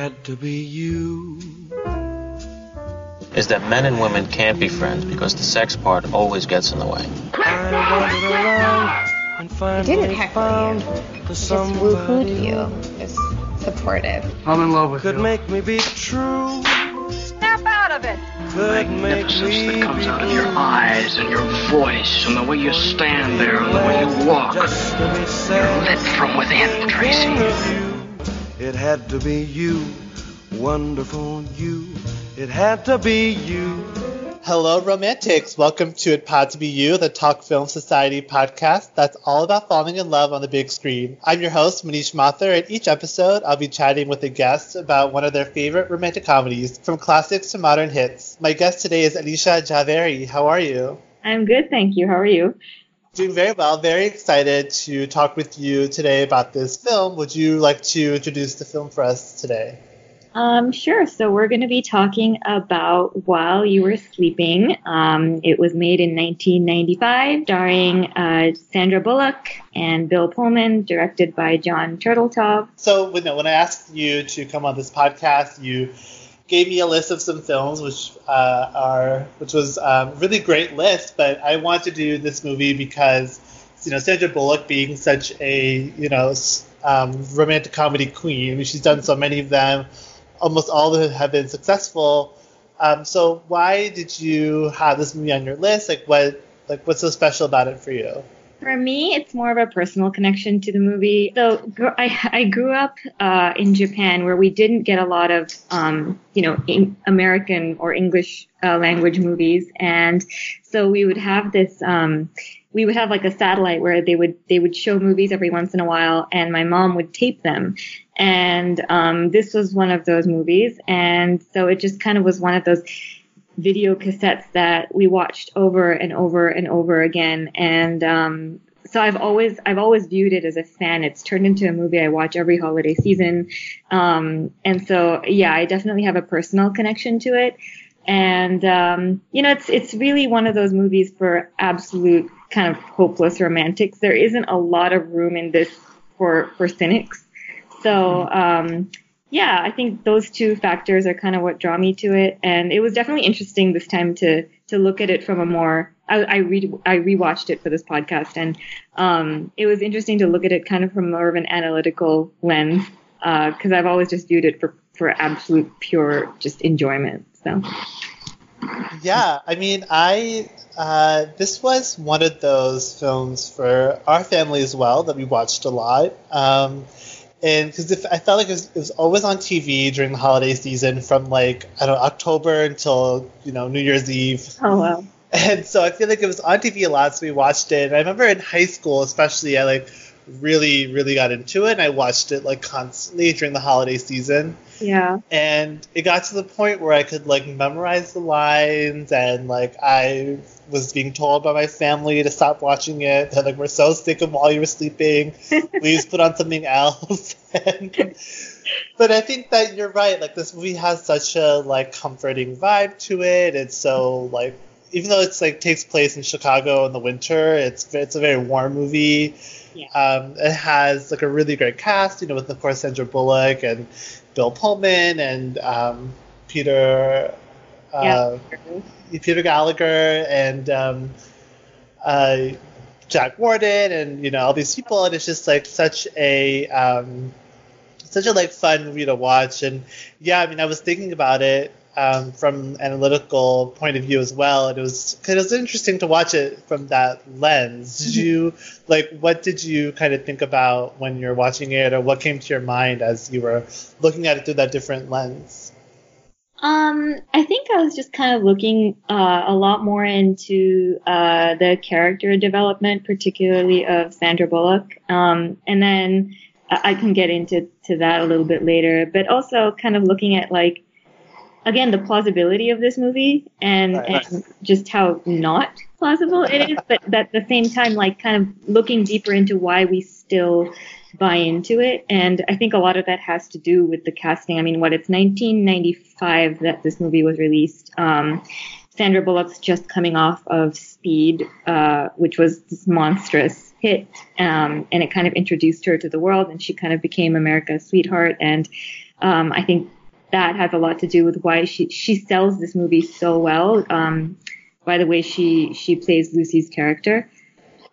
had to be you. is that men and women can't be friends because the sex part always gets in the way. I wandered around and He finally didn't heckle found you. the He just somebody woo-hooed you. who Just supportive. I'm in love with Could you. make me be true. Snap out of it. Could make magnificence me that comes out of your eyes and your voice and the way you stand there and the way you walk. Just You're lit from within, Tracy. It had to be you, wonderful you. It had to be you. Hello, romantics. Welcome to It Pod to Be You, the Talk Film Society podcast that's all about falling in love on the big screen. I'm your host, Manish Mathur, and each episode I'll be chatting with a guest about one of their favorite romantic comedies, from classics to modern hits. My guest today is Anisha Jhaveri. How are you? I'm good, thank you. How are you? Doing very well. Very excited to talk with you today about this film. Would you like to introduce the film for us today? Um, sure. So we're going to be talking about While You Were Sleeping. Um, it was made in 1995, starring uh, Sandra Bullock and Bill Pullman, directed by John Turteltaub. So when, when I asked you to come on this podcast, you gave me a list of some films, which uh, are which was a really great list. But I wanted to do this movie because you know Sandra Bullock being such a you know um, romantic comedy queen. I mean, she's done so many of them. Almost all of them have been successful. Um, so why did you have this movie on your list? Like what like what's so special about it for you? For me, it's more of a personal connection to the movie. So I, I grew up uh, in Japan where we didn't get a lot of, um, you know, in American or English uh, language movies, and so we would have this. Um, we would have like a satellite where they would they would show movies every once in a while, and my mom would tape them. And um, this was one of those movies, and so it just kind of was one of those video cassettes that we watched over and over and over again. And um, so I've always I've always viewed it as a fan. It's turned into a movie I watch every holiday season. Um, and so yeah, I definitely have a personal connection to it. And um, you know, it's it's really one of those movies for absolute kind of hopeless romantics. There isn't a lot of room in this for for cynics. So um, yeah, I think those two factors are kind of what draw me to it, and it was definitely interesting this time to to look at it from a more. I, I read I rewatched it for this podcast, and um, it was interesting to look at it kind of from more of an analytical lens, because I've always just viewed it for for absolute pure just enjoyment. So Yeah, I mean, I uh, this was one of those films for our family as well that we watched a lot. Um, and because I felt like it was, it was always on TV during the holiday season from like I don't know October until you know New Year's Eve. oh wow. And so I feel like it was on TV a lot, so we watched it. And I remember in high school, especially, I like really, really got into it, and I watched it like constantly during the holiday season Yeah. and it got to the point where I could like memorize the lines and like I was being told by my family to stop watching it. They're like, we're so sick of while you were sleeping. Please put on something else. and, but I think that you're right. Like this movie has such a like comforting vibe to it. It's so like even though it's like takes place in Chicago in the winter, it's it's a very warm movie. Yeah. Um, it has like a really great cast, you know, with of course Sandra Bullock and Bill Pullman and um, Peter uh, Peter Gallagher and um, uh, Jack Warden and you know all these people, and it's just like such a um, such a like fun movie to watch. And yeah, I mean, I was thinking about it um, from an analytical point of view as well, and it was cause it was interesting to watch it from that lens. Did you like what did you kind of think about when you're watching it, or what came to your mind as you were looking at it through that different lens? Um, I think I was just kind of looking uh, a lot more into uh, the character development, particularly of Sandra Bullock. Um, and then I I can get into to that a little bit later, but also kind of looking at like again the plausibility of this movie and, Right. and just how not plausible it is, but, but at the same time like kind of looking deeper into why we still buy into it. And I think a lot of that has to do with the casting. I mean, what it's 1995 that this movie was released. Um, Sandra Bullock's just coming off of Speed, uh, which was this monstrous hit, um, and it kind of introduced her to the world, and she kind of became America's sweetheart. And um, I think that has a lot to do with why she she sells this movie so well. Um, by the way she she plays Lucy's character.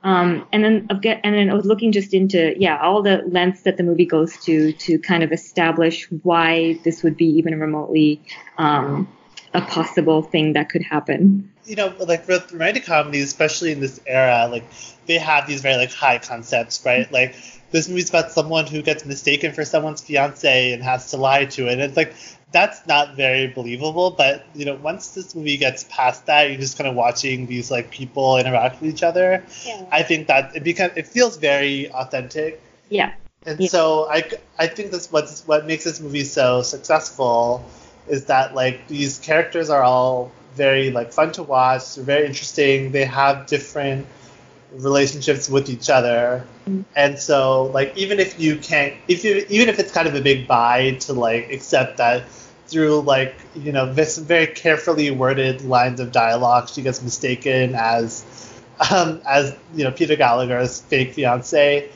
Um, and then and then I was looking just into yeah all the lengths that the movie goes to to kind of establish why this would be even remotely um, a possible thing that could happen. You know, like romantic comedies, especially in this era, like they have these very like high concepts, right? Like this movie's about someone who gets mistaken for someone's fiance and has to lie to it. And it's like that's not very believable. But you know, once this movie gets past that, you're just kind of watching these like people interact with each other. Yeah. I think that it becomes it feels very authentic. Yeah. And Yeah. so I, I think that's what's what makes this movie so successful is that like these characters are all very like fun to watch. They're very interesting. They have different relationships with each other. And so like even if you can't if you even if it's kind of a big buy to like accept that through like you know this very carefully worded lines of dialogue she gets mistaken as um, as you know Peter Gallagher's fake fiance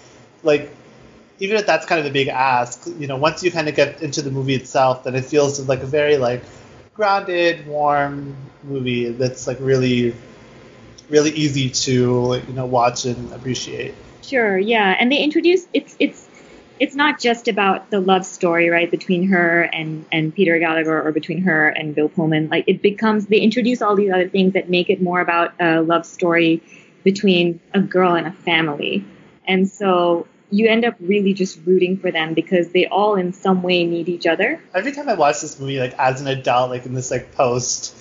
like even if that's kind of a big ask you know once you kind of get into the movie itself then it feels like a very like grounded warm movie that's like really really easy to you know watch and appreciate Sure, yeah, and they introduce it's it's it's not just about the love story, right, between her and and Peter Gallagher or between her and Bill Pullman. Like it becomes they introduce all these other things that make it more about a love story between a girl and a family, and so you end up really just rooting for them because they all in some way need each other. every time I watch this movie, like as an adult, like in this like post,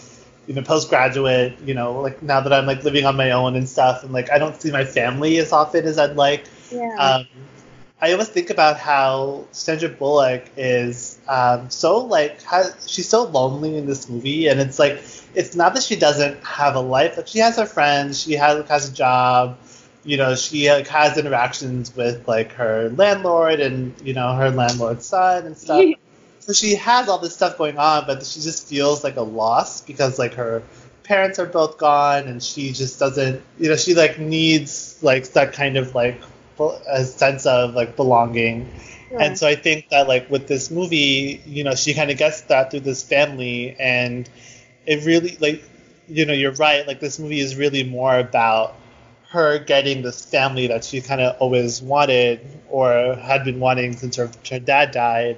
you know, postgraduate, you know, like now that I'm like living on my own and stuff, and like I don't see my family as often as I'd like. Yeah. Um, I always think about how Sandra Bullock is um, so like has, she's so lonely in this movie, and it's like it's not that she doesn't have a life, like she has her friends, she has has a job, you know, she like, has interactions with like her landlord and you know her landlord's son and stuff. so she has all this stuff going on, but she just feels like a loss because like her parents are both gone, and she just doesn't, you know, she like needs like that kind of like a sense of like belonging. And so I think that like with this movie, you know, she kind of gets that through this family, and it really like, you know, you're right. Like this movie is really more about her getting this family that she kind of always wanted or had been wanting since her, her dad died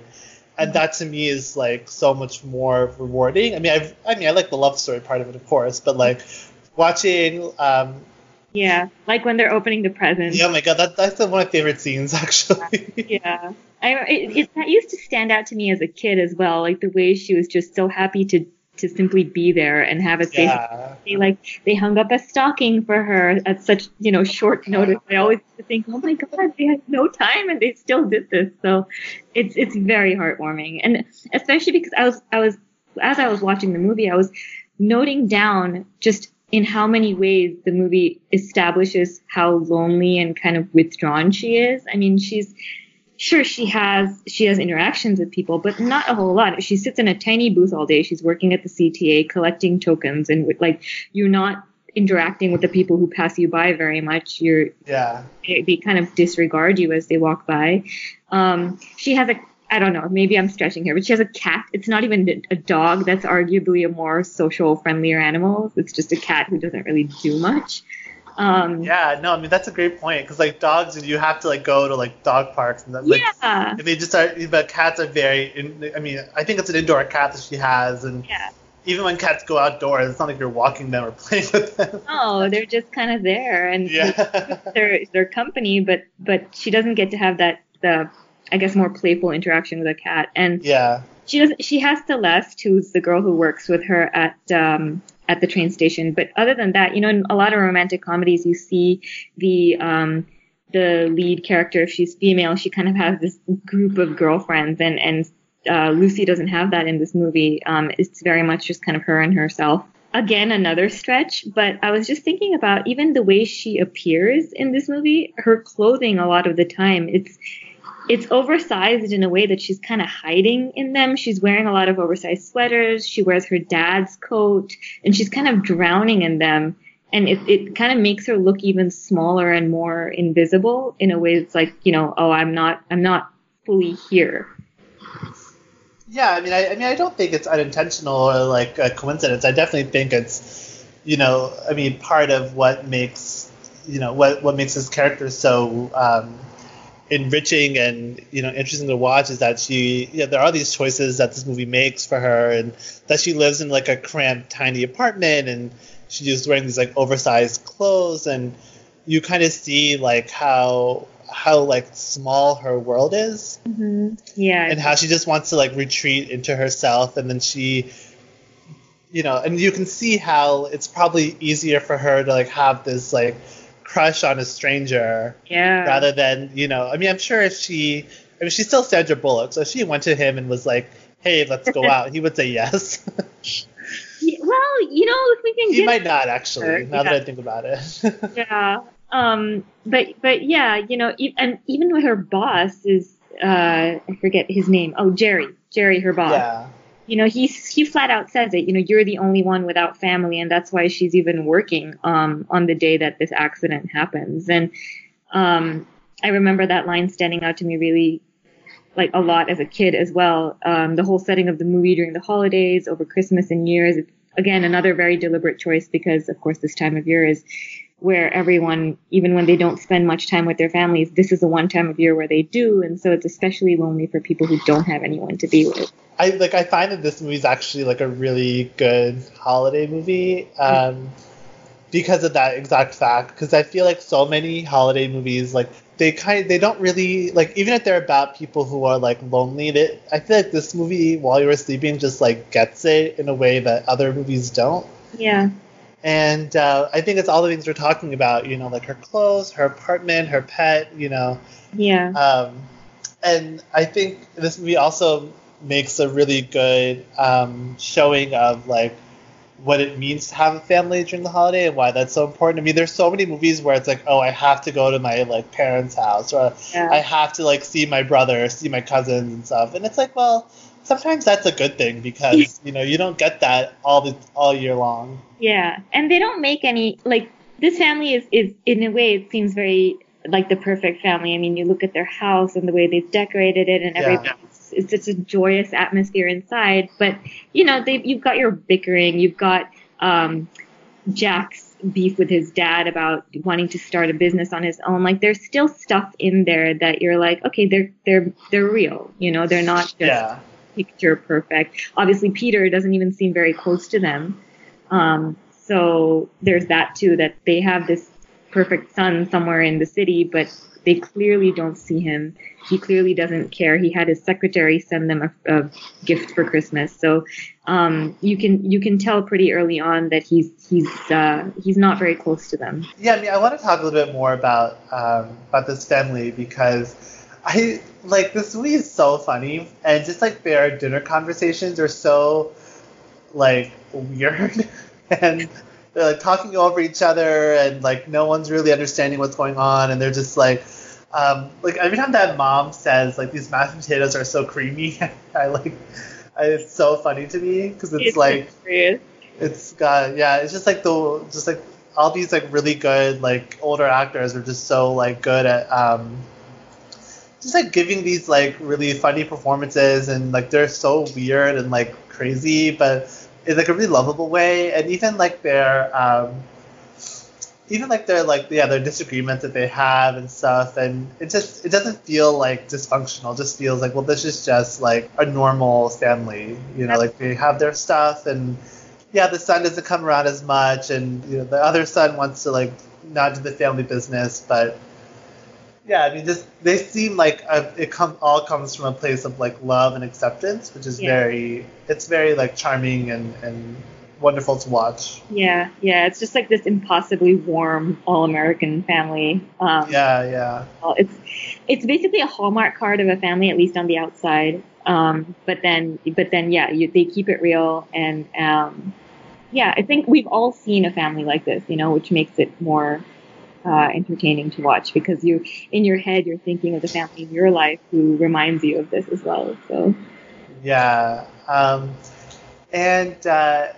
and that to me is like so much more rewarding. I mean, I I mean, I like the love story part of it, of course, but like watching, um, yeah, like when they're opening the presents. yeah, oh my god, that that's one of my favorite scenes actually. Yeah, I it, it, that used to stand out to me as a kid as well. Like the way she was just so happy to to simply be there and have a safe. yeah, They like they hung up a stocking for her at such you know short notice. I always think, oh my god, they had no time and they still did this. So it's it's very heartwarming, and especially because I was I was as I was watching the movie, I was noting down just in how many ways the movie establishes how lonely and kind of withdrawn she is. I mean, she's sure she has she has interactions with people, but not a whole lot. She sits in a tiny booth all day. She's working at the CTA collecting tokens, and like you're not interacting with the people who pass you by very much. You're yeah, they, they kind of disregard you as they walk by. Um, she has a, I don't know, maybe I'm stretching here, but she has a cat. It's not even a dog. That's arguably a more social, friendlier animal. It's just a cat who doesn't really do much. Um, yeah. No, I mean that's a great point because like dogs, you have to like go to like dog parks and that, like, yeah. They just are, but cats are very. In, I mean, I think it's an indoor cat that she has, and Yeah. even when cats go outdoors, it's not like you're walking them or playing with them. No, they're just kind of there and Yeah. their their company, but but she doesn't get to have that the I guess more playful interaction with a cat. And yeah. she does she has Celeste, who's the girl who works with her at um at the train station. But other than that, you know, in a lot of romantic comedies, you see the um the lead character, if she's female, she kind of has this group of girlfriends, and and uh, Lucy doesn't have that in this movie. Um, it's very much just kind of her and herself. Again, another stretch, but I was just thinking about even the way she appears in this movie. Her clothing, a lot of the time, it's it's oversized in a way that she's kind of hiding in them. She's wearing a lot of oversized sweaters. She wears her dad's coat, and she's kind of drowning in them. And it, it kind of makes her look even smaller and more invisible in a way that's like, you know, oh, I'm not, I'm not fully here. Yeah, I mean, I, I mean, I don't think it's unintentional or like a coincidence. I definitely think it's, you know, I mean, part of what makes, you know, what what makes this character so um, enriching and you know interesting to watch is that she, yeah, there are these choices that this movie makes for her, and that she lives in like a cramped, tiny apartment, and she's just wearing these like oversized clothes, and you kind of see like how how like small her world is Mm-hmm. Yeah. and how she just wants to like retreat into herself and then she you know and you can see how it's probably easier for her to like have this like crush on a stranger yeah. rather than you know i mean i'm sure if she i mean she's still sandra bullock so if she went to him and was like hey let's go out he would say yes Yeah, well, you know, if we can he might not actually now that i think about it yeah. Um, but but yeah, you know, and even with her boss is uh, I forget his name. Oh, Jerry. Jerry, her boss. yeah You know, he he flat out says it. You know, you're the only one without family, and that's why she's even working um on the day that this accident happens. And um, I remember that line standing out to me really like a lot as a kid as well. Um, the whole setting of the movie during the holidays, over Christmas and New Year's. Again, another very deliberate choice because, of course, this time of year is where everyone, even when they don't spend much time with their families, this is the one time of year where they do, and so it's especially lonely for people who don't have anyone to be with. I like I find that this movie is actually like a really good holiday movie um, because of that exact fact. Because I feel like so many holiday movies like they kind they don't really like even if they're about people who are like lonely. They, I feel like this movie While You Were Sleeping just like gets it in a way that other movies don't. Yeah, And uh, I think it's all the things we're talking about. You know, like her clothes, her apartment, her pet. You know. yeah, Um, and I think this movie also makes a really good um, showing of like what it means to have a family during the holiday and why that's so important. I mean, there's so many movies where it's like, oh, I have to go to my like parents' house or Yeah. I have to like see my brother, see my cousins and stuff. And it's like, well, sometimes that's a good thing because you know you don't get that all the all year long. yeah. And they don't make any like this family is is in a way it seems very like the perfect family. I mean, you look at their house and the way they've decorated it and Yeah. It's, such a joyous atmosphere inside. But you know, they you've got your bickering. You've got um, Jack's beef with his dad about wanting to start a business on his own. Like there's still stuff in there that you're like, okay, they're they're they're real. You know, they're not just Yeah. picture perfect. Obviously, Peter doesn't even seem very close to them. Um, so there's that too, that they have this perfect son somewhere in the city, but they clearly don't see him. He clearly doesn't care. He had his secretary send them a, a gift for Christmas, so um, you can you can tell pretty early on that he's he's uh, he's not very close to them. Yeah, I mean, I want to talk a little bit more about um, about this family because I like this movie is so funny, and just like their dinner conversations are so like weird, and they're like talking over each other, and like no one's really understanding what's going on, and they're just like. Um, like every time that mom says like these mashed potatoes are so creamy, I like, I, it's so funny to me because it's, like hilarious. it's got yeah it's just like the just like all these like really good like older actors are just so like good at um just like giving these like really funny performances and like they're so weird and like crazy but in like a really lovable way and even like their um even like their like yeah their disagreements that they have and stuff and it just it doesn't feel like dysfunctional. It just feels like well this is just like a normal family you know like they have their stuff and yeah the son doesn't come around as much and you know the other son wants to like not do the family business but yeah i mean just they seem like a, it come all comes from a place of like love and acceptance which is Yeah. very it's very like charming and and wonderful to watch Yeah, yeah. It's just like this impossibly warm all-American family. Um, yeah yeah it's it's basically a hallmark card of a family, at least on the outside. Um, but then, but then, yeah, you, they keep it real, and um, yeah, I think we've all seen a family like this, you know, which makes it more uh, entertaining to watch because you, in your head, you're thinking of the family in your life who reminds you of this as well. So Yeah. Um, and uh,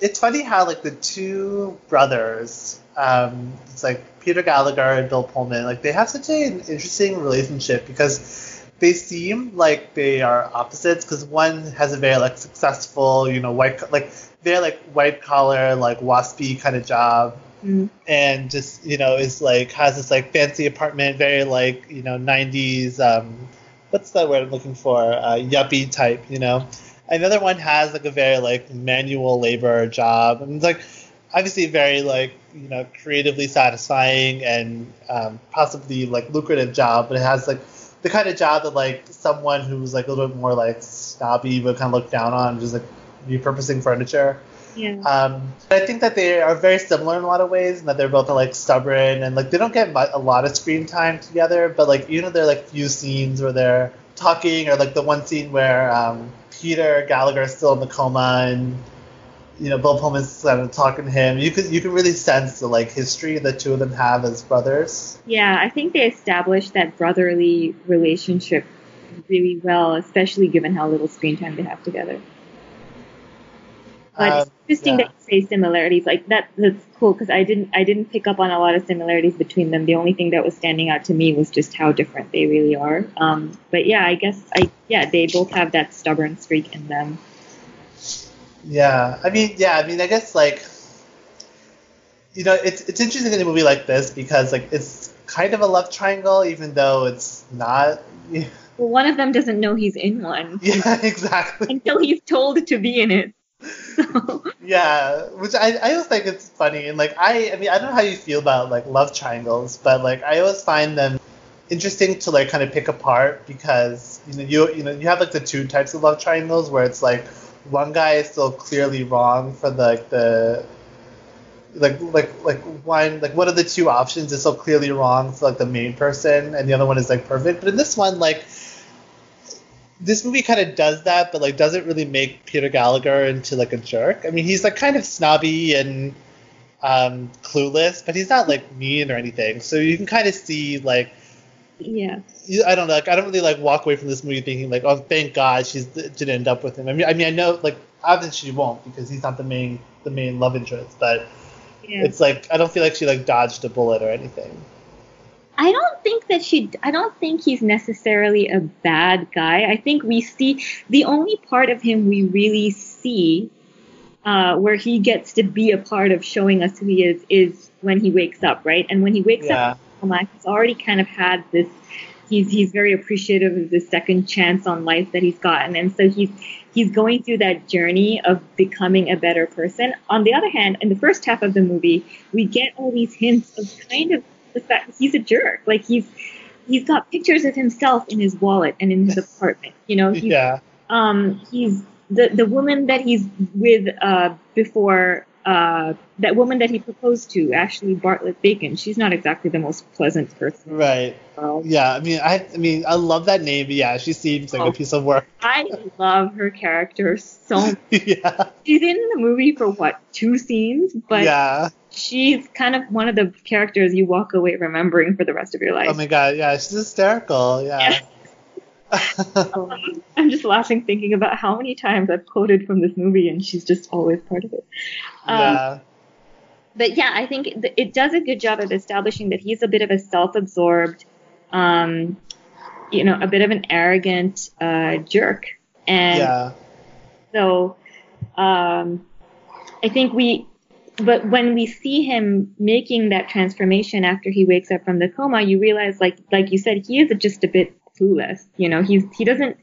it's funny how like the two brothers, um, it's like Peter Gallagher and Bill Pullman, like they have such an interesting relationship because they seem like they are opposites because one has a very like successful, you know, white like very like white collar, like waspy kind of job, Mm. and just you know is like has this like fancy apartment, very like you know 90s. Um, what's that word I'm looking for? Uh, yuppie type, you know. Another one has like a very like manual labor job, and it's like obviously very like you know creatively satisfying and um, possibly like lucrative job, but it has like the kind of job that like someone who's like a little bit more like snobby would kind of look down on, just like repurposing furniture. Yeah. Um, I think that they are very similar in a lot of ways, and that they're both like stubborn and like they don't get a lot of screen time together. But like you know, there are like few scenes where they're talking, or like the one scene where um, Peter Gallagher is still in the coma, and you know Bill Pullman's kind of talking to him. You could you can really sense the like history the two of them have as brothers. Yeah, I think they established that brotherly relationship really well, especially given how little screen time they have together. But Um, interesting yeah. that you say similarities like that. That's cool because I didn't I didn't pick up on a lot of similarities between them. The only thing that was standing out to me was just how different they really are. Um, but yeah, I guess I yeah they both have that stubborn streak in them. Yeah, I mean, yeah, I mean, I guess like, you know, it's it's interesting in a movie like this because like it's kind of a love triangle, even though it's not. Well, one of them doesn't know he's in one Yeah, exactly. until he's told to be in it. Yeah, which I I always think it's funny and like I I mean I don't know how you feel about like love triangles, but like I always find them interesting to like kind of pick apart because you know you you know you have like the two types of love triangles where it's like one guy is still clearly wrong for like the like like like one like one of the two options is so clearly wrong for like the main person and the other one is like perfect. But in this one like this movie kind of does that but like doesn't really make peter gallagher into like a jerk i mean he's like kind of snobby and um clueless but he's not like mean or anything so you can kind of see like yeah. I don't know. Like, I don't really like walk away from this movie thinking like, oh, thank God she's didn't end up with him. I mean, I mean, I know like obviously she won't because he's not the main the main love interest, but Yeah. it's like I don't feel like she like dodged a bullet or anything. I don't think that she. I don't think he's necessarily a bad guy. I think we see the only part of him we really see, uh, where he gets to be a part of showing us who he is, is when he wakes up, right? And when he wakes Yeah. up, he's already kind of had this. He's he's very appreciative of the second chance on life that he's gotten, and so he's he's going through that journey of becoming a better person. On the other hand, in the first half of the movie, we get all these hints of kind of the fact that he's a jerk. Like he's he's got pictures of himself in his wallet and in his apartment. You know, he's, Yeah, um, he's the the woman that he's with uh, before uh, that woman that he proposed to, Ashley Bartlett Bacon. She's not exactly the most pleasant person. right. world. Yeah, I mean, I I mean, I love that name. But yeah, she seems like Oh. a piece of work. I love her character so. much. yeah, She's in the movie for what two scenes, but yeah. She's kind of one of the characters you walk away remembering for the rest of your life. Oh my God, yeah, she's hysterical. Yeah. Um, I'm just laughing thinking about how many times I've quoted from this movie, and she's just always part of it. Um, yeah. But yeah, I think th- it does a good job of establishing that he's a bit of a self-absorbed, um, you know, a bit of an arrogant uh, jerk, and Yeah. so um, I think we. But when we see him making that transformation after he wakes up from the coma, you realize, like like you said, he is just a bit clueless. You know, he's he doesn't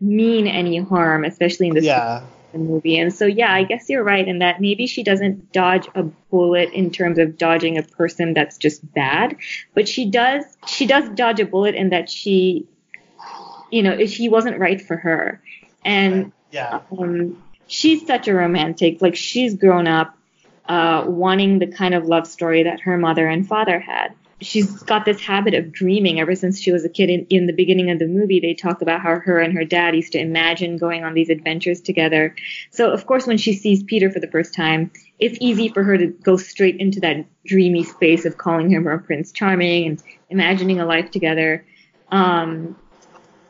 mean any harm, especially in this Yeah. the movie. And so, yeah, I guess you're right in that maybe she doesn't dodge a bullet in terms of dodging a person that's just bad, but she does she does dodge a bullet in that she, you know, he wasn't right for her, and Yeah. um, she's such a romantic. Like she's grown up uh, wanting the kind of love story that her mother and father had. She's got this habit of dreaming ever since she was a kid. In, in the beginning of the movie, they talk about how her and her dad used to imagine going on these adventures together. So, of course, when she sees Peter for the first time, it's easy for her to go straight into that dreamy space of calling him her Prince Charming and imagining a life together. Um,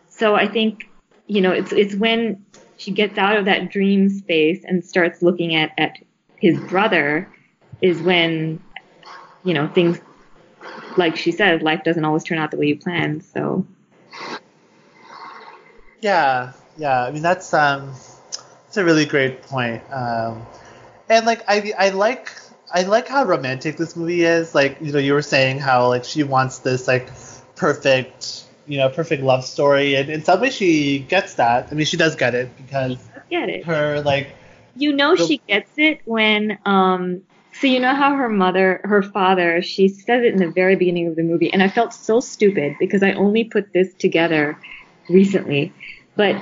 so I think, you know, it's it's when she gets out of that dream space and starts looking at, at his brother is when, you know, things like she says, life doesn't always turn out the way you plan. So Yeah, yeah. I mean, that's um, it's a really great point. Um, and like I, I like, I like how romantic this movie is. Like you know, you were saying how like she wants this like perfect, you know, perfect love story, and in some way she gets that. I mean, she does get it because Get it? her like You know The- she gets it when um so you know how her mother her father she says it in the very beginning of the movie and I felt so stupid because I only put this together recently but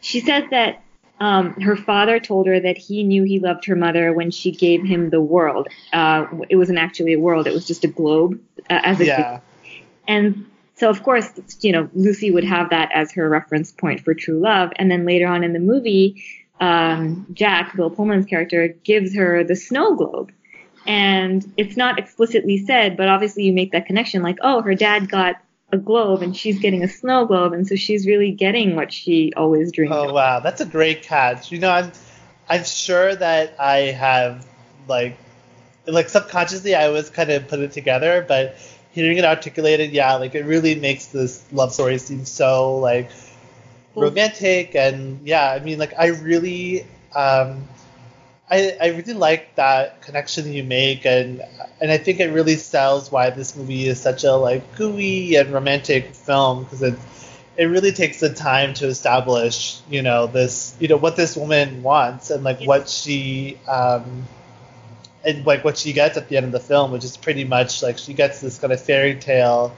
she says that um, her father told her that he knew he loved her mother when she gave him the world. Uh, it wasn't actually a world; it was just a globe uh, as a yeah, And so, of course, you know, Lucy would have that as her reference point for true love. And then later on in the movie, um, Jack, Bill Pullman's character, gives her the snow globe. And it's not explicitly said, but obviously you make that connection like, oh, her dad got a globe and she's getting a snow globe. And so she's really getting what she always dreamed Oh of. wow, that's a great catch. You know, I'm I'm sure that I have like like subconsciously I was kind of put it together, but hearing it articulated, yeah, like it really makes this love story seem so like romantic and yeah, I mean like I really um I, I really like that connection you make and and I think it really sells why this movie is such a like gooey and romantic film because it it really takes the time to establish you know this you know what this woman wants and like what she um and like what she gets at the end of the film which is pretty much like she gets this kind of fairy tale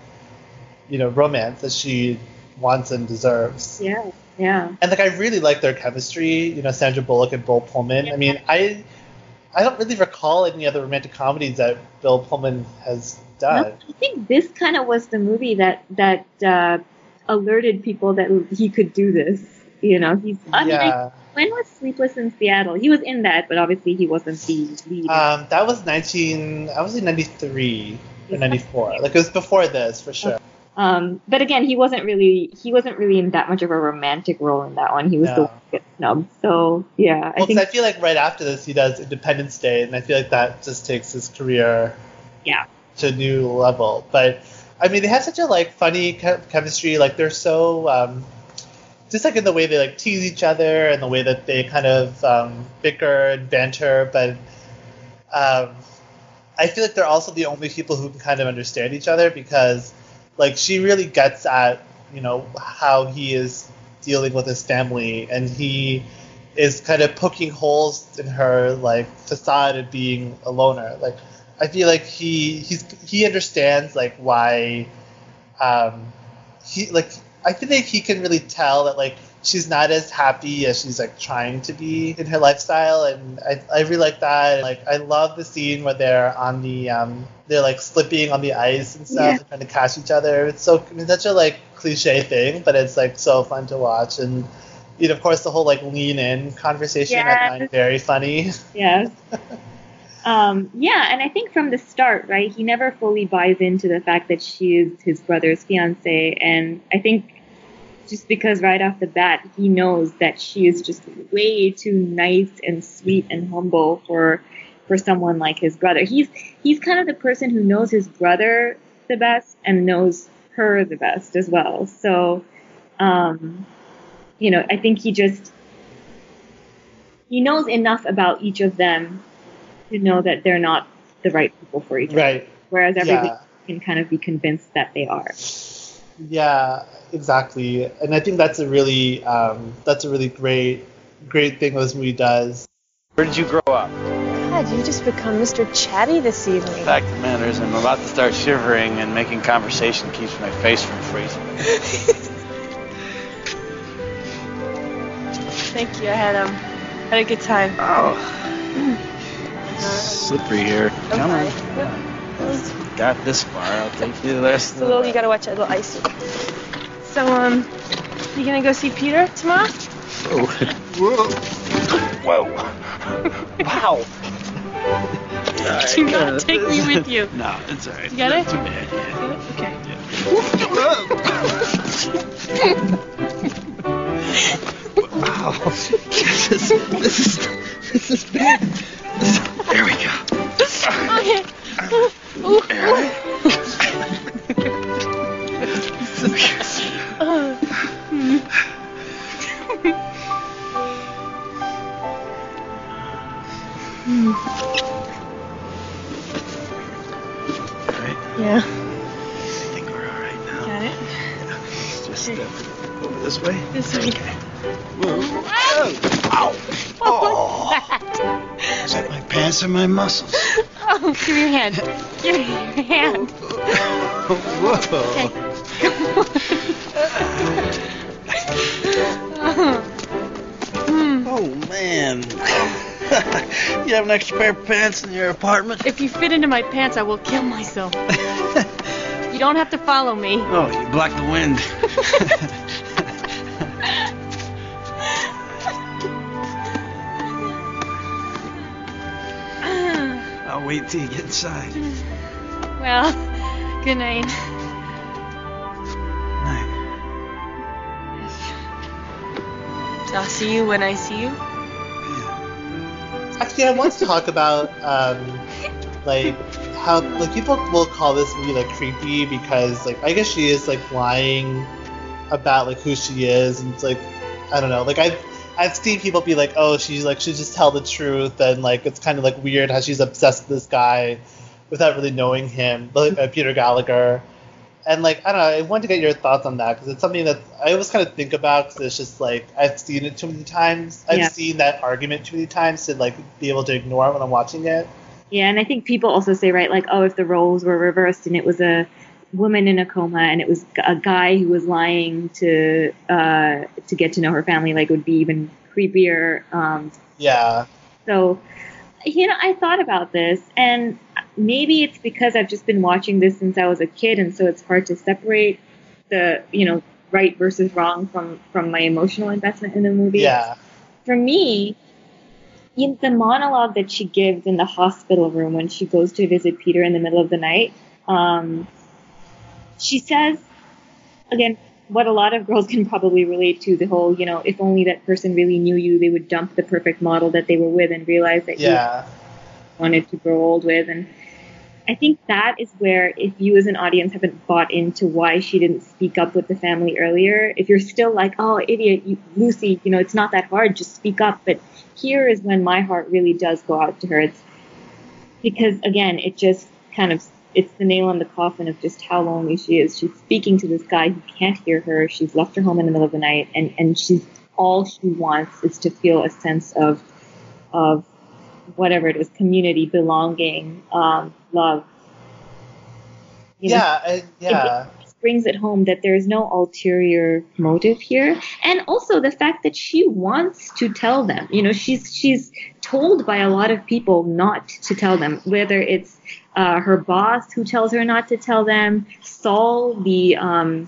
you know romance that she wants and deserves Yeah, yeah. and like I really like their chemistry. You know, Sandra Bullock and Bill Pullman. I mean, I I don't really recall any other romantic comedies that Bill Pullman has done. No, I think this kind of was the movie that that uh, alerted people that he could do this. You know, he's. I mean, I- yeah, when was Sleepless in Seattle? He was in that, but obviously he wasn't the lead. um, that was nineteen. I was in ninety three or ninety four. Like it was before this for sure. Um, but again, he wasn't really he wasn't really in that much of a romantic role in that one. He was the No. one who gets snubbed. So yeah, I think I feel like right after this he does Independence Day, and I feel like that just takes his career yeah, to a new level. But I mean, they have such a like funny che- chemistry. Like they're so um, just like in the way they like tease each other and the way that they kind of um, bicker and banter. But um, I feel like they're also the only people who can kind of understand each other because like she really gets at you know how he is dealing with his family and he is kind of poking holes in her like facade of being a loner. Like i feel like he he's he understands like why um he like i feel like he can really tell that like she's not as happy as she's like trying to be in her lifestyle and i, I really like that like i love the scene where they're on the um they're like slipping on the ice and stuff Yeah. and trying to catch each other it's so I mean, such a like cliche thing but it's like so fun to watch and you know, of course, the whole like lean in conversation I find very funny. yes. Um, yeah, and I think from the start, right, he never fully buys into the fact that she is his brother's fiance, and I think just because right off the bat he knows that she is just way too nice and sweet and humble for for someone like his brother. He's he's kind of the person who knows his brother the best and knows her the best as well. So, um, you know, I think he just he knows enough about each of them to know that they're not the right people for each other. Right. Whereas everybody Yeah. can kind of be convinced that they are. Yeah, exactly. And I think that's a really um, that's a really great great thing this movie does. Where did you grow up? God, you just become Mr. Chatty this The evening. fact of the matter is, I'm about to start shivering, and making conversation keeps my face from freezing. Thank you. I had um had a good time. Oh, slippery here. Come on. Yep. Got this far. I'll take you the rest It's a little. the You gotta watch it. A little icy. So um, you gonna go see Peter tomorrow? Whoa. Whoa. wow. Do not take me with you. No, it's alright. You got it? Not too bad. Yeah. Okay. Wow. this is this is this is bad. There we go. Okay. Ooh. Uh, Right? Yeah. I think we're all right now. Got it? Yeah. Just okay. uh, over this way? This way. Okay. Whoa. Oh! Ow! Ow. Oh. Is that my pants or my muscles? Oh, give me your hand. Give me your hand. Whoa. Okay. You have an extra pair of pants in your apartment? If you fit into my pants, I will kill myself. You don't have to follow me. Oh, you block the wind. I'll wait till you get inside. Well, good night. Night. I'll see you when I see you. Actually, I want to talk about um, like how like people will call this movie like creepy because like I guess she is like lying about like who she is and it's like I don't know. Like I've I've seen people be like oh she's like she just tell the truth and like it's kind of like weird how she's obsessed with this guy without really knowing him like uh, Peter Gallagher and like I don't know I wanted to get your thoughts on that because it's something that I always kind of think about because it's just like I've seen it too many times I've Yeah. seen that argument too many times to like be able to ignore it when I'm watching it. Yeah, and I think people also say, right, like, oh, if the roles were reversed and it was a woman in a coma and it was a guy who was lying to uh, to get to know her family, like, it would be even creepier. Um, Yeah. so, you know, I thought about this, and maybe it's because I've just been watching this since I was a kid, and so it's hard to separate the, you know, right versus wrong from from my emotional investment in the movie Yeah. for me, in the monologue that she gives in the hospital room when she goes to visit Peter in the middle of the night, um, she says, again, what a lot of girls can probably relate to the whole, you know, if only that person really knew you, they would dump the perfect model that they were with and realize that you Yeah. Wanted to grow old with. And I think that is where, if you as an audience haven't bought into why she didn't speak up with the family earlier, if you're still like, oh, idiot, you, Lucy, you know, it's not that hard, just speak up. But here is when my heart really does go out to her. It's because, again, it just kind of it's the nail in the coffin of just how lonely she is. She's speaking to this guy who can't hear her. She's left her home in the middle of the night, and and she's all she wants is to feel a sense of of whatever it is, community, belonging, um, love. You know, Yeah. Yeah. it brings it home that there's no ulterior motive here, and also the fact that she wants to tell them. You know, she's she's told by a lot of people not to tell them, whether it's uh, her boss who tells her not to tell them, Saul, the um,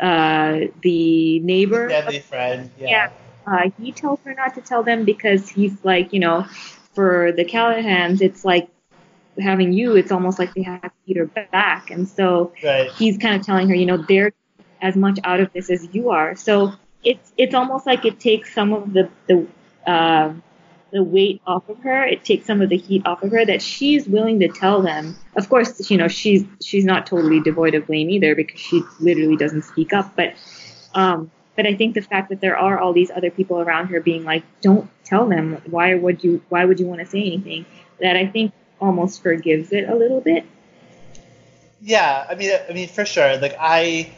uh, the neighbor, Family friend. Yeah. yeah. Uh, he tells her not to tell them because he's like, you know, for the Callaghans, it's like having you, it's almost like they have Peter back. And so Right. he's kind of telling her, you know, they're as much out of this as you are. So it's it's almost like it takes some of the the uh, the weight off of her. It takes some of the heat off of her that she's willing to tell them. Of course, you know, she's she's not totally devoid of blame either because she literally doesn't speak up. But um, but I think the fact that there are all these other people around her being like, don't tell them. Why would you? Why would you want to say anything? That I think almost forgives it a little bit. Yeah. I mean, I mean, for sure. Like, I,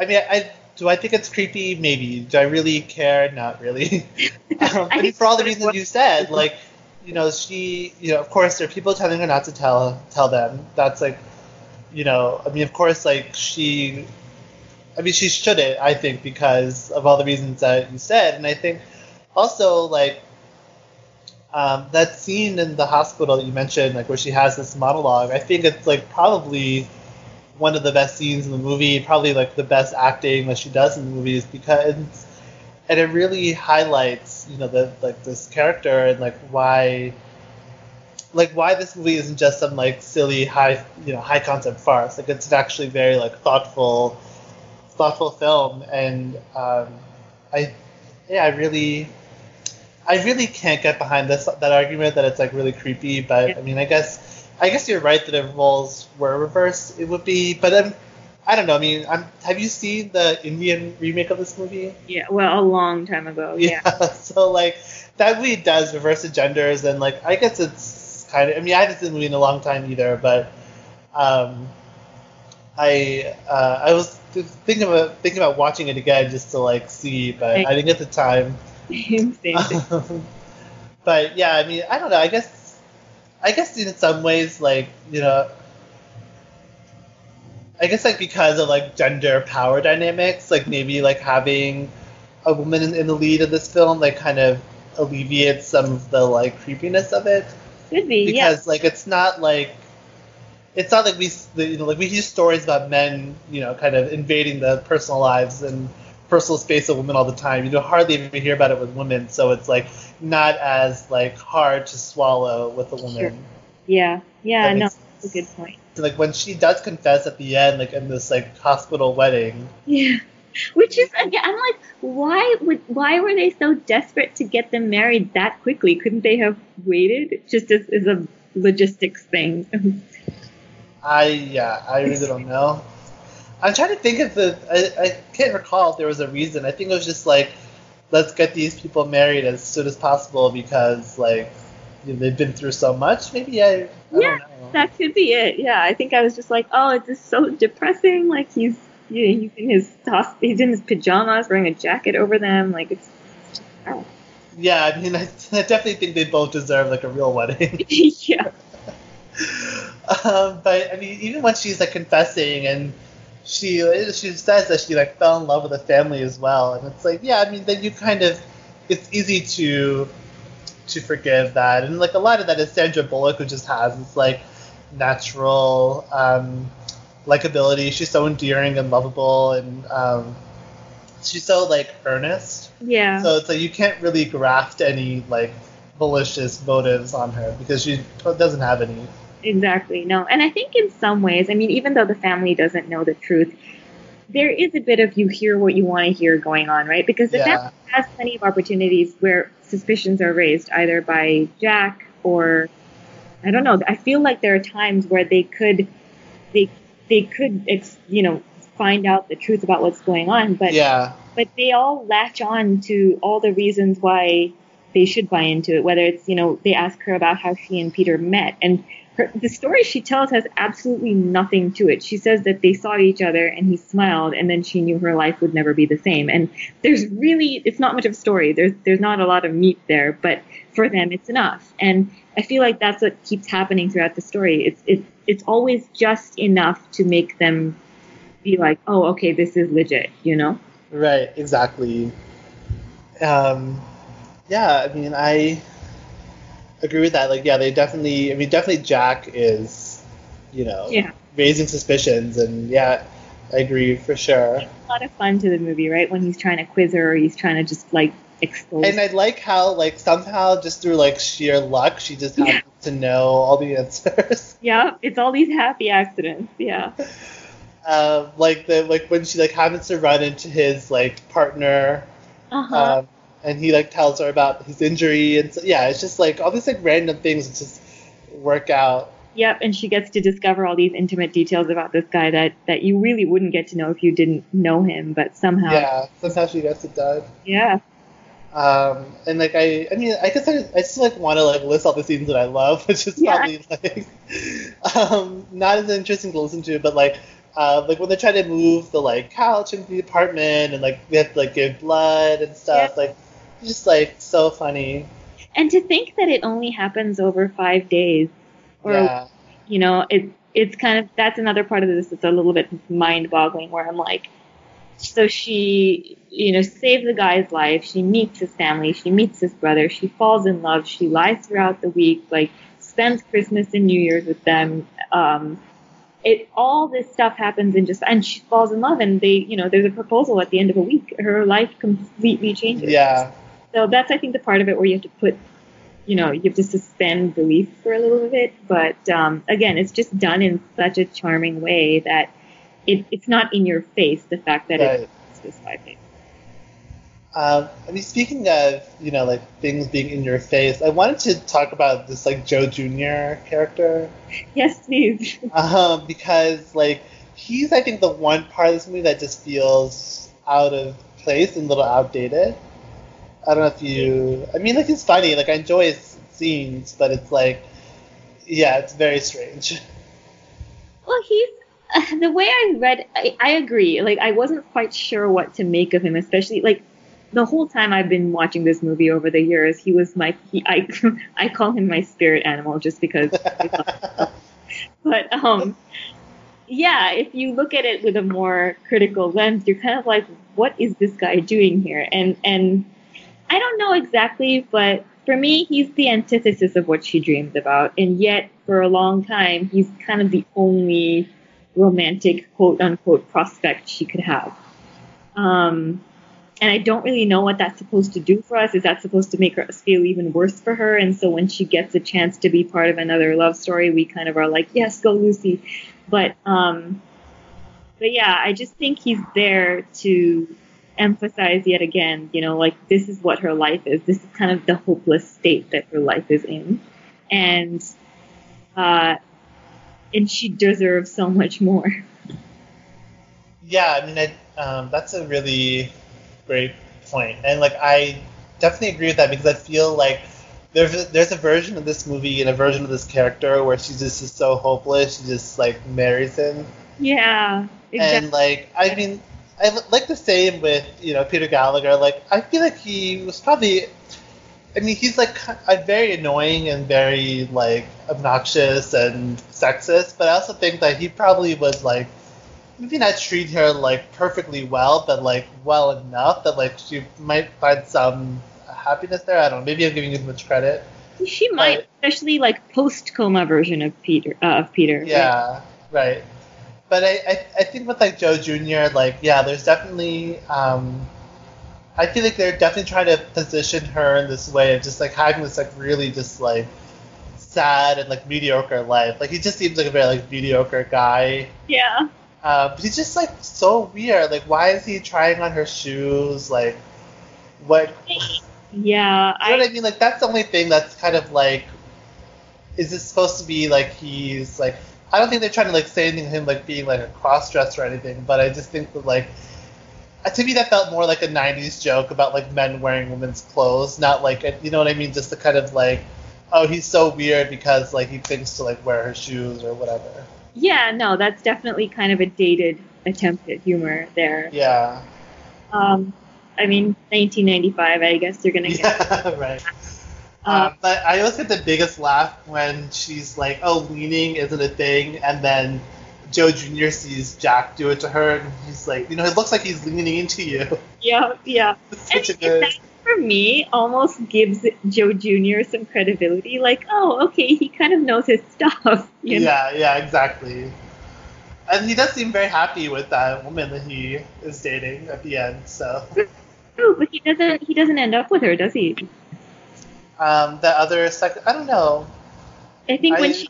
I mean, I do. I think it's creepy. Maybe. Do I really care? Not really. um, I mean, for all the reasons you said, like, you know, she, you know, of course, there are people telling her not to tell tell them. That's like, you know, I mean, of course, like she, I mean, she shouldn't. I think because of all the reasons that you said, and I think also like um, that scene in the hospital that you mentioned, like where she has this monologue, I think it's like probably one of the best scenes in the movie, probably like the best acting that she does in the movies because and it really highlights, you know, the like this character and like why like why this movie isn't just some like silly high you know high concept farce. Like it's actually very like thoughtful thoughtful film and um, I yeah I really I really can't get behind this that argument that it's like really creepy, but I mean I guess I guess you're right that if roles were reversed it would be, but um, I don't know. I mean, I'm, have you seen the Indian remake of this movie? Yeah, well, a long time ago. Yeah. so like that movie does reverse the genders, and like I guess it's kind of. I mean, I haven't seen the movie in a long time either, but um, I uh, I was thinking about thinking about watching it again just to like see, but I didn't get the time. Same, same thing. but yeah, I mean, I don't know. I guess I guess in some ways, like you know. I guess like because of like gender power dynamics, like maybe like having a woman in, in the lead of this film like kind of alleviates some of the like creepiness of it Could be, because yeah. like it's not like it's not like we you know like we hear stories about men you know kind of invading the personal lives and personal space of women all the time you know hardly even hear about it with women so it's like not as like hard to swallow with a woman Sure. Yeah, yeah, no, that's a good point. Like when she does confess at the end like in this like hospital wedding Yeah. Which is again, I'm like, why would why were they so desperate to get them married that quickly? Couldn't they have waited? Just as, as a logistics thing. I yeah, I really don't know. I'm trying to think of the. I, I can't recall if there was a reason. I think it was just like, let's get these people married as soon as possible because like you know, they've been through so much. Maybe I. I yeah, don't know. that could be it. Yeah, I think I was just like, oh, it's just so depressing. Like he's you know, he's in his he's in his pajamas, wearing a jacket over them. Like it's. it's just, oh. Yeah, I mean, I, I definitely think they both deserve like a real wedding. yeah. Um, but I mean, even when she's like confessing and she she says that she like fell in love with the family as well, and it's like, yeah, I mean, then you kind of it's easy to to forgive that, and like a lot of that is Sandra Bullock who just has this like natural um, likability. She's so endearing and lovable, and um, she's so like earnest. Yeah. So it's like you can't really graft any like malicious motives on her because she doesn't have any. Exactly. No. And I think in some ways, I mean, even though the family doesn't know the truth, there is a bit of you hear what you want to hear going on, right? Because the Yeah. family has plenty of opportunities where suspicions are raised either by Jack or I don't know. I feel like there are times where they could they they could ex, you know find out the truth about what's going on, but Yeah. but they all latch on to all the reasons why they should buy into it. Whether it's you know they ask her about how she and Peter met, and her, the story she tells has absolutely nothing to it. She says that they saw each other and he smiled, and then she knew her life would never be the same. And there's really it's not much of a story. There's there's not a lot of meat there, but for them it's enough. And I feel like that's what keeps happening throughout the story. It's it's it's always just enough to make them be like, oh, okay, this is legit, you know. Right, exactly. Um, yeah, I mean, I agree with that. Like, yeah, they definitely. I mean, definitely Jack is, you know, Yeah. raising suspicions, and yeah, I agree for sure. a lot of fun to the movie, right? When he's trying to quiz her or he's trying to just like expose. And I like how, like, somehow just through like sheer luck, she just happens to know all the answers. yeah, it's all these happy accidents. Yeah. um, like the like when she like happens to run into his like partner Uh-huh. um, and he like tells her about his injury and so, yeah it's just like all these like random things just work out Yep, and she gets to discover all these intimate details about this guy that that you really wouldn't get to know if you didn't know him, but somehow. yeah somehow she gets it done Yeah. um, and like I I mean I guess I, I just like want to like list all the scenes that I love which is Yeah. probably like um, not as interesting to listen to but like uh, like when they try to move the like couch into the apartment and like they have to like give blood and stuff Yeah. like just like so funny And to think that it only happens over five days, or yeah you know, it it's kind of that's another part of this that's a little bit mind-boggling where I'm like, so she, you know, saves the guy's life. She meets his family. She meets his brother. She falls in love. She lies throughout the week, like spends Christmas and New Year's with them. Um, it all this stuff happens in just and she falls in love and they, you know, there's a proposal at the end of a week. Her life completely changes. yeah So that's, I think, the part of it where you have to put, you know, you have to suspend belief for a little bit. But um, again, it's just done in such a charming way that it, it's not in your face the fact that Right. it's just five days. Um, I mean, speaking of you know like things being in your face, I wanted to talk about this like Joe Jr. character Yes, please. um, because like he's I think the one part of this movie that just feels out of place and a little outdated. I don't know if you. I mean, like it's funny. Like I enjoy his scenes, but it's like, yeah, it's very strange. Well, he's uh, the way I read. I, I agree. Like I wasn't quite sure what to make of him, especially like the whole time I've been watching this movie over the years. He was my. He, I I call him my spirit animal just because. but um, yeah, if you look at it with a more critical lens, you're kind of like, what is this guy doing here? And and I don't know exactly, but for me, he's the antithesis of what she dreamed about, and yet for a long time, he's kind of the only romantic quote unquote prospect she could have. Um, and I don't really know what that's supposed to do for us. Is that supposed to make us feel even worse for her? And so when she gets a chance to be part of another love story, we kind of are like, yes, go Lucy. But um, but yeah, I just think he's there to emphasize yet again, you know, like this is what her life is. This is kind of the hopeless state that her life is in, and uh, and she deserves so much more. Yeah, I mean, I, um, that's a really great point, and like I definitely agree with that because I feel like there's a, there's a version of this movie and a version of this character where she just is so hopeless, she just like marries him. Yeah, exactly. And like, I mean, I like the same with you know Peter Gallagher. Like, I feel like he was probably. I mean, he's like a very annoying and very like obnoxious and sexist, but I also think that he probably was like maybe not treat her like perfectly well, but like well enough that like she might find some happiness there. I don't know. Maybe I'm giving you too much credit. She might, but, especially like post coma version of Peter. Uh, of Peter. Yeah, right. right. But I, I, I think with like Joe Jr. Like yeah, there's definitely. Um, I feel like they're definitely trying to position her in this way of just like having this like really just like sad and like mediocre life. Like he just seems like a very like mediocre guy. Yeah. Uh, but he's just like so weird. Like, why is he trying on her shoes? Like, what? Yeah, you know I, what I mean. Like, that's the only thing that's kind of like, is this supposed to be like he's like? I don't think they're trying to like say anything to him like being like a cross dresser or anything. But I just think that like, to me that felt more like a '90s joke about like men wearing women's clothes, not like a, you know what I mean. Just the kind of like, oh, he's so weird because like he thinks to like wear her shoes or whatever. Yeah, no, that's definitely kind of a dated attempt at humor there. Yeah. Um, I mean, 1995. I guess you're gonna get. Yeah, right. Uh, um, but I always get the biggest laugh when she's like, "Oh, leaning isn't a thing," and then Joe Jr. sees Jack do it to her, and he's like, "You know, it looks like he's leaning into you." Yeah, yeah. It's such a good. That, for me, almost gives Joe Jr. some credibility. Like, oh, okay, he kind of knows his stuff. You know? Yeah, yeah, exactly. And he does seem very happy with that woman that he is dating at the end. So. But he doesn't. He doesn't end up with her, does he? Um, the other second, I don't know. I think I, when she,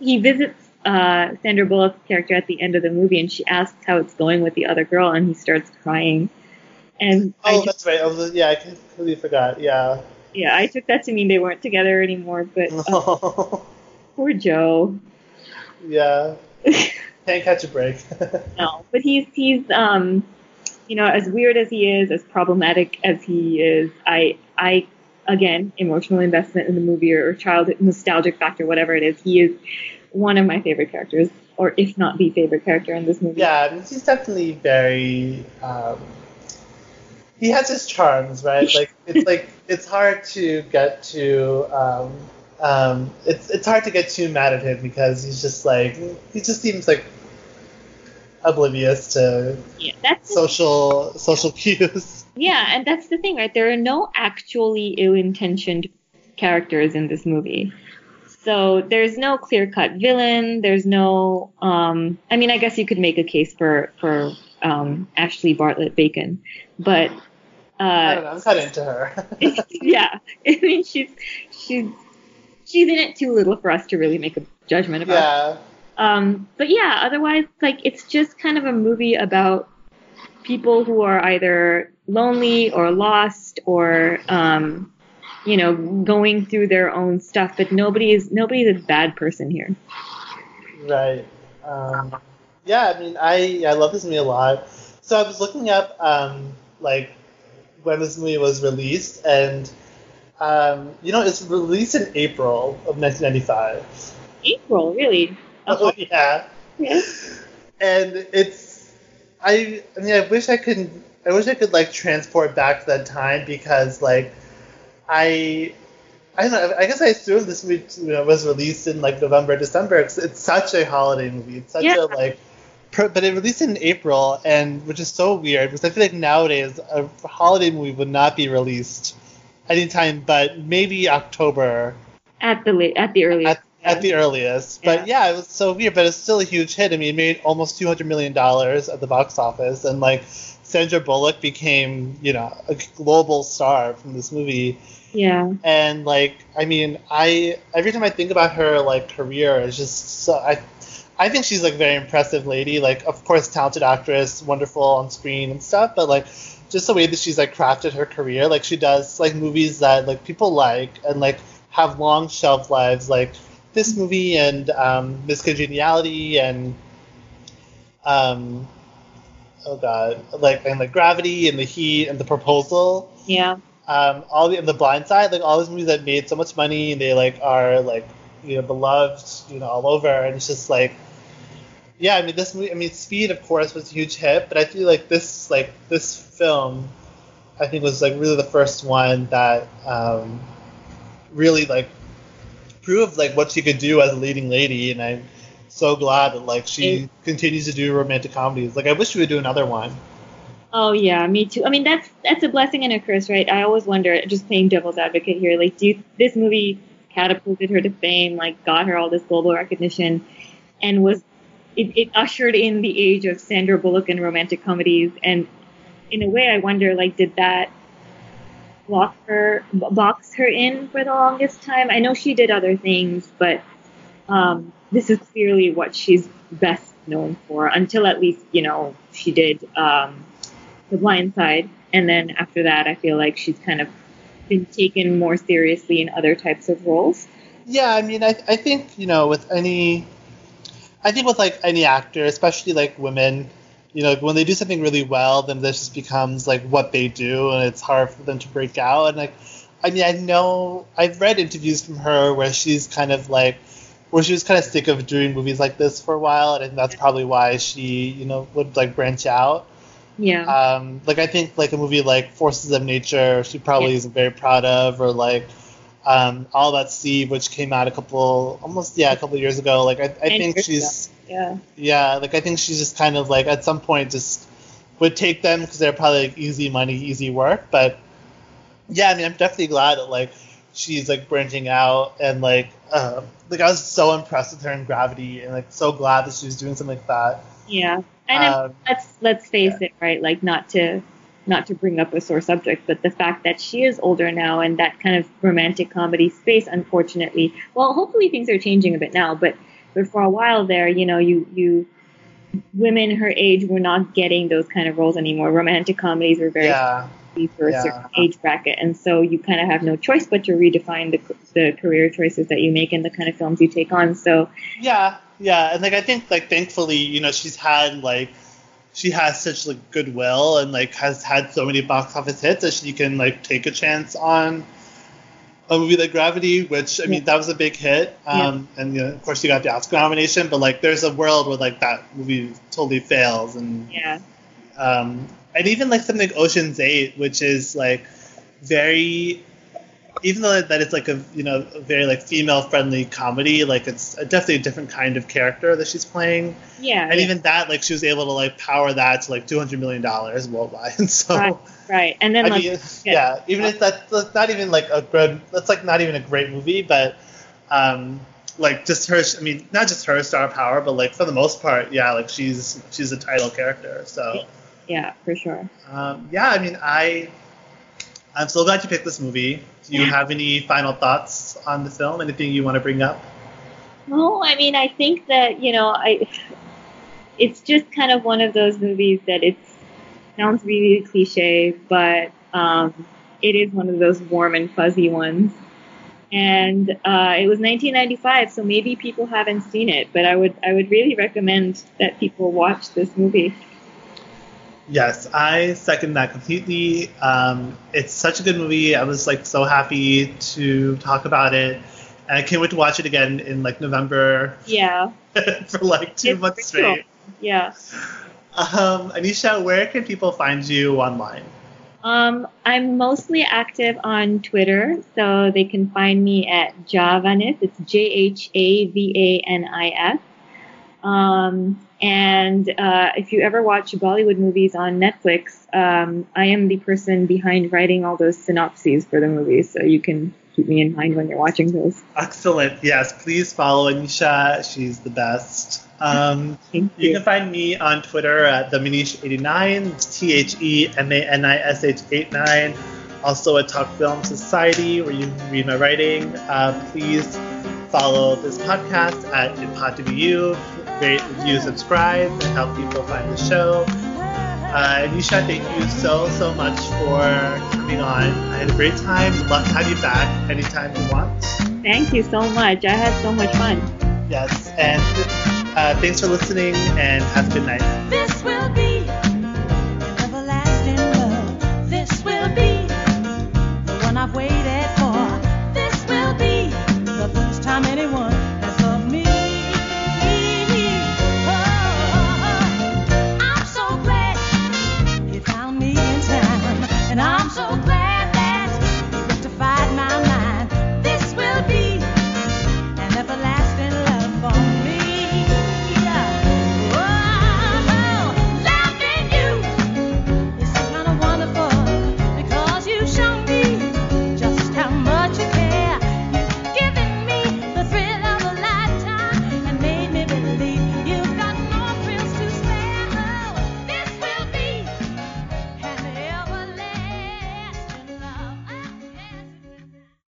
he visits uh, Sandra Bullock's character at the end of the movie, and she asks how it's going with the other girl, and he starts crying. And oh, just, that's right. Was, yeah, I completely forgot. Yeah. Yeah, I took that to mean they weren't together anymore, but uh, poor Joe. Yeah. Can't catch a break. no, but he's he's um, you know, as weird as he is, as problematic as he is, I I again emotional investment in the movie or, or child nostalgic factor, whatever it is, he is one of my favorite characters, or if not the favorite character in this movie. Yeah, he's definitely very. Um, he has his charms, right? Like it's like it's hard to get to. Um, um, it's it's hard to get too mad at him because he's just like he just seems like oblivious to yeah, that's social the, social cues. Yeah, and that's the thing, right? There are no actually ill-intentioned characters in this movie. So there's no clear-cut villain. There's no. Um, I mean, I guess you could make a case for for um, Ashley Bartlett Bacon, but uh, I don't know. I'm cut into her. yeah, I mean she's she's she's in it too little for us to really make a judgment about. Yeah. Um, but yeah, otherwise, like it's just kind of a movie about people who are either lonely or lost or um, you know going through their own stuff. But nobody is nobody is a bad person here. Right. Um, yeah, I mean, I I love this movie a lot. So I was looking up um, like when this movie was released, and um, you know, it's released in April of 1995. April, really? Oh yeah. Yeah. And it's, I, I mean, I wish I could, I wish I could like transport back to that time because like, I, I don't know. I guess I assume this movie you know, was released in like November, December. It's, it's such a holiday movie. It's such Yeah. a like, per, but it released in April, and which is so weird because I feel like nowadays a holiday movie would not be released anytime but maybe October At the la- at the earliest. at, at the earliest. But yeah. it was so weird, but it's still a huge hit. I mean, it made almost two hundred million dollars at the box office, and like Sandra Bullock became, you know, a global star from this movie. yeah. And like, I mean, I every time I think about her like career, it's just so I. I think she's like a very impressive lady. Like, of course, talented actress, wonderful on screen and stuff. But like, just the way that she's like crafted her career, like she does like movies that like people like and like have long shelf lives, like this movie and um, Miss Congeniality and um, oh god, like and like Gravity and The Heat and The Proposal Yeah. um, all the and the Blind Side, like all these movies that made so much money and they like are like you know beloved, you know, all over, and it's just like, yeah, I mean this movie, I mean Speed, of course, was a huge hit, but I feel like this like this film, I think was like really the first one that um, really like proved like what she could do as a leading lady, and I'm so glad that like she continues to do romantic comedies. Like I wish she would do another one. Oh yeah, me too. I mean, that's that's a blessing and a curse, right? I always wonder, just playing devil's advocate here, like, do you, this movie catapulted her to fame, like, got her all this global recognition, and was it, it ushered in the age of Sandra Bullock and romantic comedies, and in a way, I wonder, like, did that lock her, box her in for the longest time? I know she did other things, but um, this is clearly what she's best known for. Until at least, you know, she did. Um, the blind side and then after that i feel like she's kind of been taken more seriously in other types of roles Yeah, I mean, I, I think you know with any, I think with like any actor, especially like women, you know, when they do something really well, then this just becomes like what they do, and it's hard for them to break out. And like, I mean, I know I've read interviews from her where she's kind of like, where she was kind of sick of doing movies like this for a while, and I think that's probably why she, you know, would like branch out. yeah Um, like I think like a movie like Forces of Nature, she probably isn't very proud of, or like um, All About Steve, which came out a couple, almost yeah, a couple years ago. Like I, I think she's yeah yeah, like I think she's just kind of like at some point just would take them because they're probably like easy money, easy work. But yeah, I mean, I'm definitely glad that like she's like branching out and like uh, like I was so impressed with her in Gravity and like so glad that she was doing something like that. yeah and Um, let's let's face it right like not to not to bring up a sore subject but the fact that she is older now and that kind of romantic comedy space unfortunately well hopefully things are changing a bit now but but for a while there you know you you women her age were not getting those kind of roles anymore romantic comedies were very Yeah. for a Yeah. certain age bracket, and so you kind of have no choice but to redefine the, the career choices that you make and the kind of films you take on. So Yeah, yeah, and like I think like thankfully, you know, she's had like she has such like goodwill and like has had so many box office hits that she can like take a chance on a movie like Gravity, which I mean that was a big hit. Um, and you know, of course you got the Oscar nomination, but like there's a world where like that movie totally fails and yeah, um, and even like something like Ocean's Eight, which is like very, even though that it's like a you know a very like female friendly comedy, like it's definitely a different kind of character that she's playing, yeah, and yeah. even that like she was able to like power that to like two hundred million dollars worldwide, and so. right, right. And then I like, mean, yeah, even if that's, that's not even like a good, that's like not even a great movie, but um, like just her, I mean, not just her star power, but like for the most part, yeah, like she's she's a title character. So yeah, for sure. um, yeah, I mean, I I'm so glad you picked this movie. Do you have any final thoughts on the film? Anything you want to bring up? No, I mean, I think that you know, I it's just kind of one of those movies that it sounds really cliche, but um, it is one of those warm and fuzzy ones. And uh, it was 1995, so maybe people haven't seen it, but I would I would really recommend that people watch this movie. Yes, I second that completely. Um, it's such a good movie. I was like so happy to talk about it, and I can't wait to watch it again in like November Yeah. for like two It's months pretty cool. straight. Yeah. Um, Anisha, where can people find you online? Um, I'm mostly active on Twitter, so they can find me at Jhavanis. It's J H A V A N I S. Um, and uh, if you ever watch Bollywood movies on Netflix, um, I am the person behind writing all those synopses for the movies, so you can keep me in mind when you're watching those. Excellent. Yes, please follow Anisha. She's the best. Um, Thank you you. can find me on Twitter at the Manish89, T H E M A N I S H 89. Also at Talk Film Society, where you can read my writing. Uh, please follow this podcast at ItPod2BU. Rate, review, subscribe, and help people find the show. Uh, Anisha, thank you so, so much for coming on. I had a great time. Love to have you back anytime you want. Thank you so much. I had so much fun. Yes, and uh, thanks for listening, and have a good night.